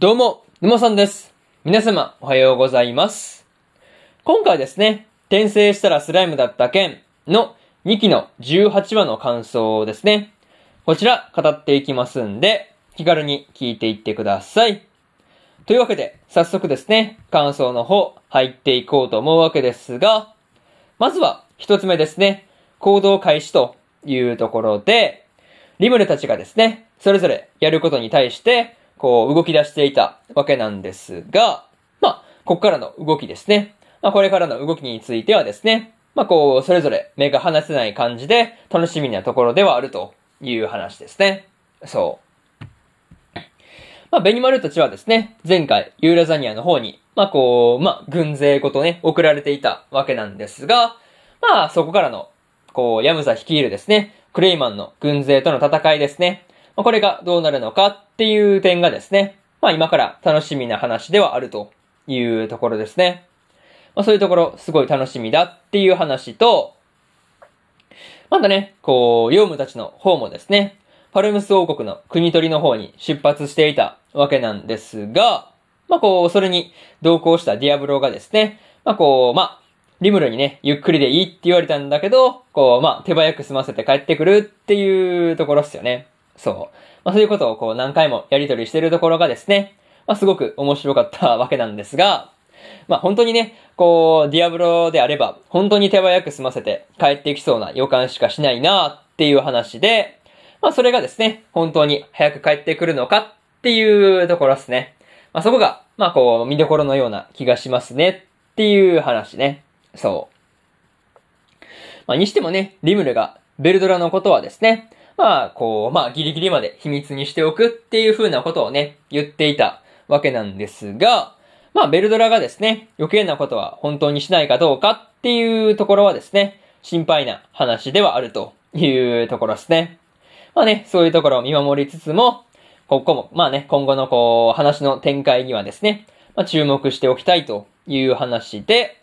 どうも、沼さんです。皆様、おはようございます。今回ですね、転生したらスライムだった件の2期の18話の感想ですね。こちら、語っていきますんで、気軽に聞いていってください。というわけで、早速ですね、感想の方、入っていこうと思うわけですが、まずは、一つ目ですね、行動開始というところで、リムルたちがですね、それぞれやることに対して、こう、動き出していたわけなんですが、まあ、ここからの動きですね。まあ、これからの動きについてはですね、まあ、こう、それぞれ目が離せない感じで、楽しみなところではあるという話ですね。そう。まあ、ベニマルたちはですね、前回、ユーラザニアの方に、まあ、こう、まあ、軍勢ごとね、送られていたわけなんですが、まあ、そこからの、こう、ヤムザ率いるですね、クレイマンの軍勢との戦いですね。まあ、これがどうなるのかっていう点がですね、まあ、今から楽しみな話ではあるというところですね。まあ、そういうところ、すごい楽しみだっていう話と、またね、こう、ヨウムたちの方もですね、パルムス王国の国取りの方に出発していたわけなんですが、まあこう、それに同行したディアブロがですね、まあこう、まあ、リムルにね、ゆっくりでいいって言われたんだけど、こう、まあ、手早く済ませて帰ってくるっていうところっすよね。そう。まあそういうことをこう何回もやりとりしてるところがですね、まあすごく面白かったわけなんですが、まあ本当にね、こう、ディアブロであれば、本当に手早く済ませて帰ってきそうな予感しかしないなっていう話で、まあそれがですね、本当に早く帰ってくるのかっていうところですね。まあそこが、まあこう、見どころのような気がしますねっていう話ね。そう。まあにしてもね、リムルがベルドラのことはですね、まあこう、まあギリギリまで秘密にしておくっていう風なことをね、言っていたわけなんですが、まあベルドラがですね、余計なことは本当にしないかどうかっていうところはですね、心配な話ではあるというところですね。まあね、そういうところを見守りつつも、ここも、まあね、今後のこう、話の展開にはですね、まあ注目しておきたいという話で、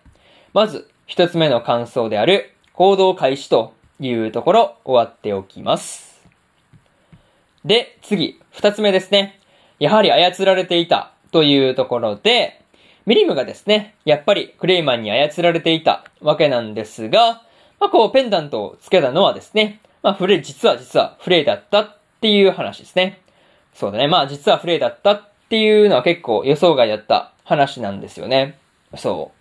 まず、一つ目の感想である、行動開始というところ、終わっておきます。で、次、二つ目ですね。やはり操られていたというところで、ミリムがですね、やっぱりクレイマンに操られていたわけなんですが、まあこう、ペンダントをつけたのはですね、まあフレ、実は実はフレイだったっていう話ですね。そうだね。まあ実はフレイだったっていうのは結構予想外だった話なんですよね。そ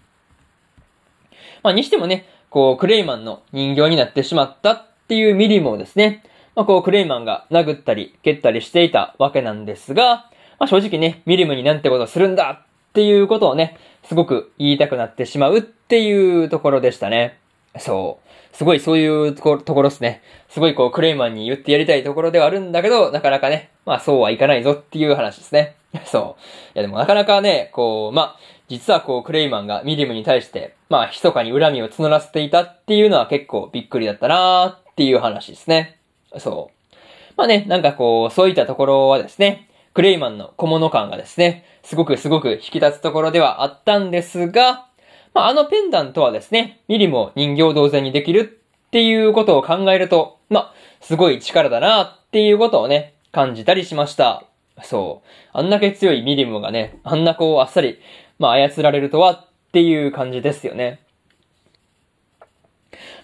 う。まあにしてもね、こう、クレイマンの人形になってしまったっていうミリムをですね、まあこう、クレイマンが殴ったり蹴ったりしていたわけなんですが、まあ正直ね、ミリムになんてことするんだっていうことをね、すごく言いたくなってしまうっていうところでしたね。そう。すごいそういうところところですね。すごいこう、クレイマンに言ってやりたいところではあるんだけど、なかなかね、まあそうはいかないぞっていう話ですね。そう。いやでもなかなかね、こう、まあ、実はこう、クレイマンがミリムに対して、まあ、密かに恨みを募らせていたっていうのは結構びっくりだったなーっていう話ですね。そう。まあね、なんかこう、そういったところはですね、クレイマンの小物感がですね、すごくすごく引き立つところではあったんですが、まあ、あのペンダントはですね、ミリムを人形同然にできるっていうことを考えると、まあ、すごい力だなっていうことをね、感じたりしました。そう。あんだけ強いミリムがね、あんなこうあっさり、まあ、操られるとはっていう感じですよね。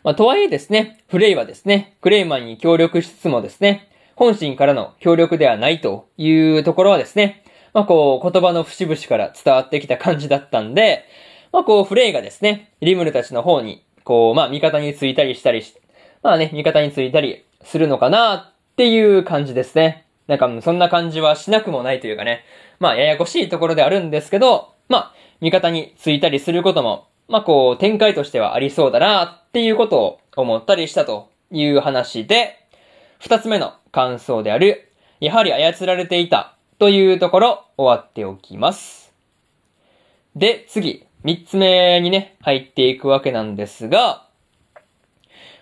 まあ、とはいえですね、フレイはですね、クレイマンに協力しつつもですね、本心からの協力ではないというところはですね、まあこう、言葉の節々から伝わってきた感じだったんで、まあこう、フレイがですね、リムルたちの方に、こう、まあ味方についたりしたりし、まあね、味方についたりするのかなっていう感じですね。なんかそんな感じはしなくもないというかね、まあややこしいところであるんですけど、まあ、味方についたりすることも、まあこう、展開としてはありそうだなっていうことを思ったりしたという話で、二つ目の感想である、やはり操られていたというところ終わっておきます。で、次、三つ目にね、入っていくわけなんですが、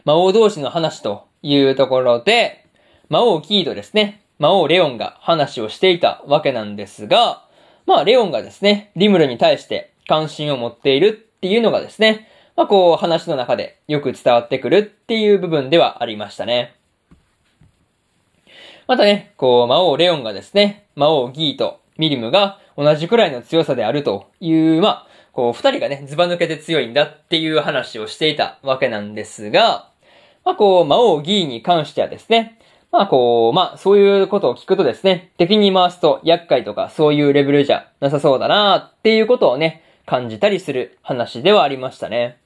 魔王同士の話というところで、魔王キードですね、魔王レオンが話をしていたわけなんですが、まあ、レオンがですね、リムルに対して関心を持っているっていうのがですね、まあ、こう、話の中でよく伝わってくるっていう部分ではありましたね。またね、こう、魔王レオンがですね、魔王ギーとミリムが同じくらいの強さであるという、まあ、こう、二人がね、ズバ抜けて強いんだっていう話をしていたわけなんですが、まあ、こう、魔王議員に関してはですね、まあこう、まあそういうことを聞くとですね、敵に回すと厄介とかそういうレベルじゃなさそうだなっていうことをね、感じたりする話ではありましたね。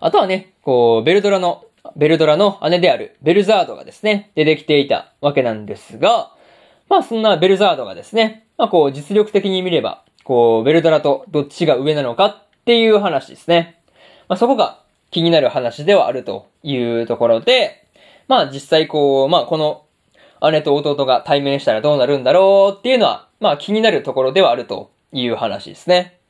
あとはね、こう、ベルドラの、ベルドラの姉であるベルザードがですね、出てきていたわけなんですが、まあそんなベルザードがですね、まあこう実力的に見れば、こう、ベルドラとどっちが上なのかっていう話ですね。まあそこが気になる話ではあるというところで、まあ実際こう、まあこの姉と弟が対面したらどうなるんだろうっていうのは、まあ気になるところではあるという話ですね。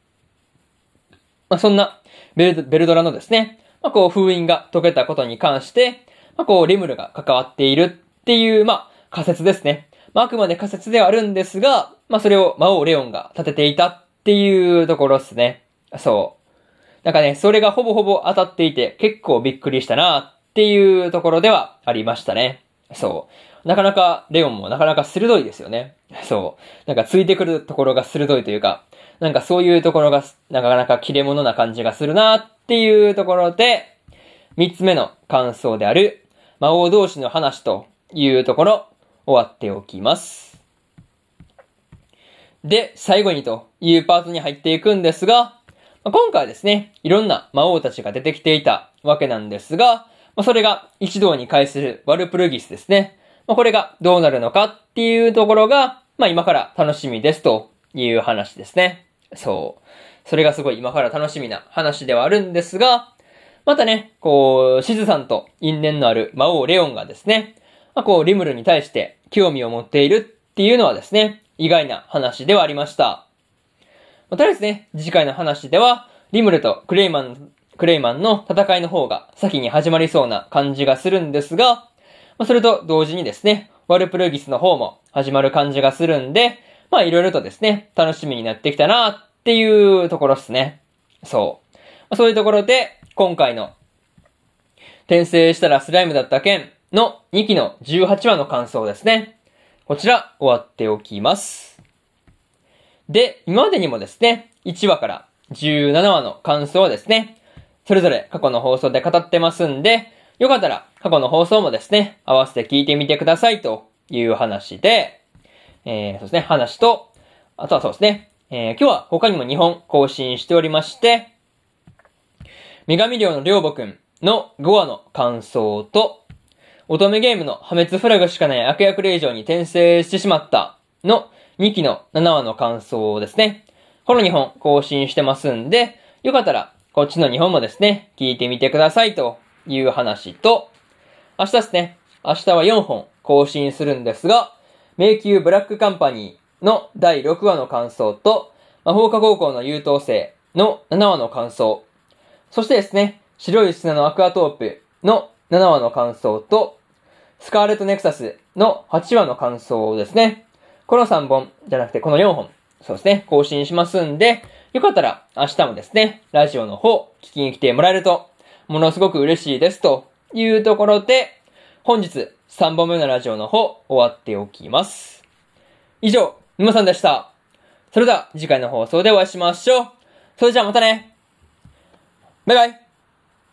まあそんなベルベルドラのですね、まあこう封印が解けたことに関して、まあこうリムルが関わっているっていう、まあ仮説ですね。まああくまで仮説ではあるんですが、まあそれを魔王レオンが立てていたっていうところですね。そう。なんかね、それがほぼほぼ当たっていて結構びっくりしたなっていうところではありましたね。そう。なかなか、レオンもなかなか鋭いですよね。そう。なんかついてくるところが鋭いというか、なんかそういうところが、なかなか切れ者な感じがするなっていうところで、三つ目の感想である、魔王同士の話というところ、終わっておきます。で、最後にというパートに入っていくんですが、今回ですね、いろんな魔王たちが出てきていたわけなんですが、まあ、それが一堂に会するワルプルギスですね。まあ、これがどうなるのかっていうところが、まあ、今から楽しみですという話ですね。そう。それがすごい今から楽しみな話ではあるんですが、またね、こう、シズさんと因縁のある魔王レオンがですね、まあ、こう、リムルに対して興味を持っているっていうのはですね、意外な話ではありました。まあ、とりあえずね、次回の話では、リムルとクレイマンクレイマンの戦いの方が先に始まりそうな感じがするんですが、まあ、それと同時にですね、ワルプルギスの方も始まる感じがするんで、まあいろいろとですね、楽しみになってきたなっていうところですね。そう。まあ、そういうところで、今回の転生したらスライムだった件の2期の18話の感想ですね。こちら終わっておきます。で、今までにもですね、1話から17話の感想はですね、それぞれ過去の放送で語ってますんで、よかったら過去の放送もですね、合わせて聞いてみてくださいという話で、えー、そうですね、話と、あとはそうですね、えー、今日は他にも2本更新しておりまして、女神寮のりょうぼくんの5話の感想と、乙女ゲームの破滅フラグしかない悪役令状に転生してしまったの2期の7話の感想ですね。この2本更新してますんで、よかったらこっちの日本もですね、聞いてみてくださいという話と、明日ですね、明日は4本更新するんですが、迷宮ブラックカンパニーの第6話の感想と、魔法科高校の優等生の7話の感想、そしてですね、白い砂のアクアトープの7話の感想と、スカーレットネクサスの8話の感想をですね。この3本じゃなくてこの4本、そうですね、更新しますんで、よかったら明日もですね、ラジオの方聞きに来てもらえると、ものすごく嬉しいですというところで、本日3本目のラジオの方終わっておきます。以上、沼さんでした。それでは次回の放送でお会いしましょう。それじゃあまたね。バイバイ。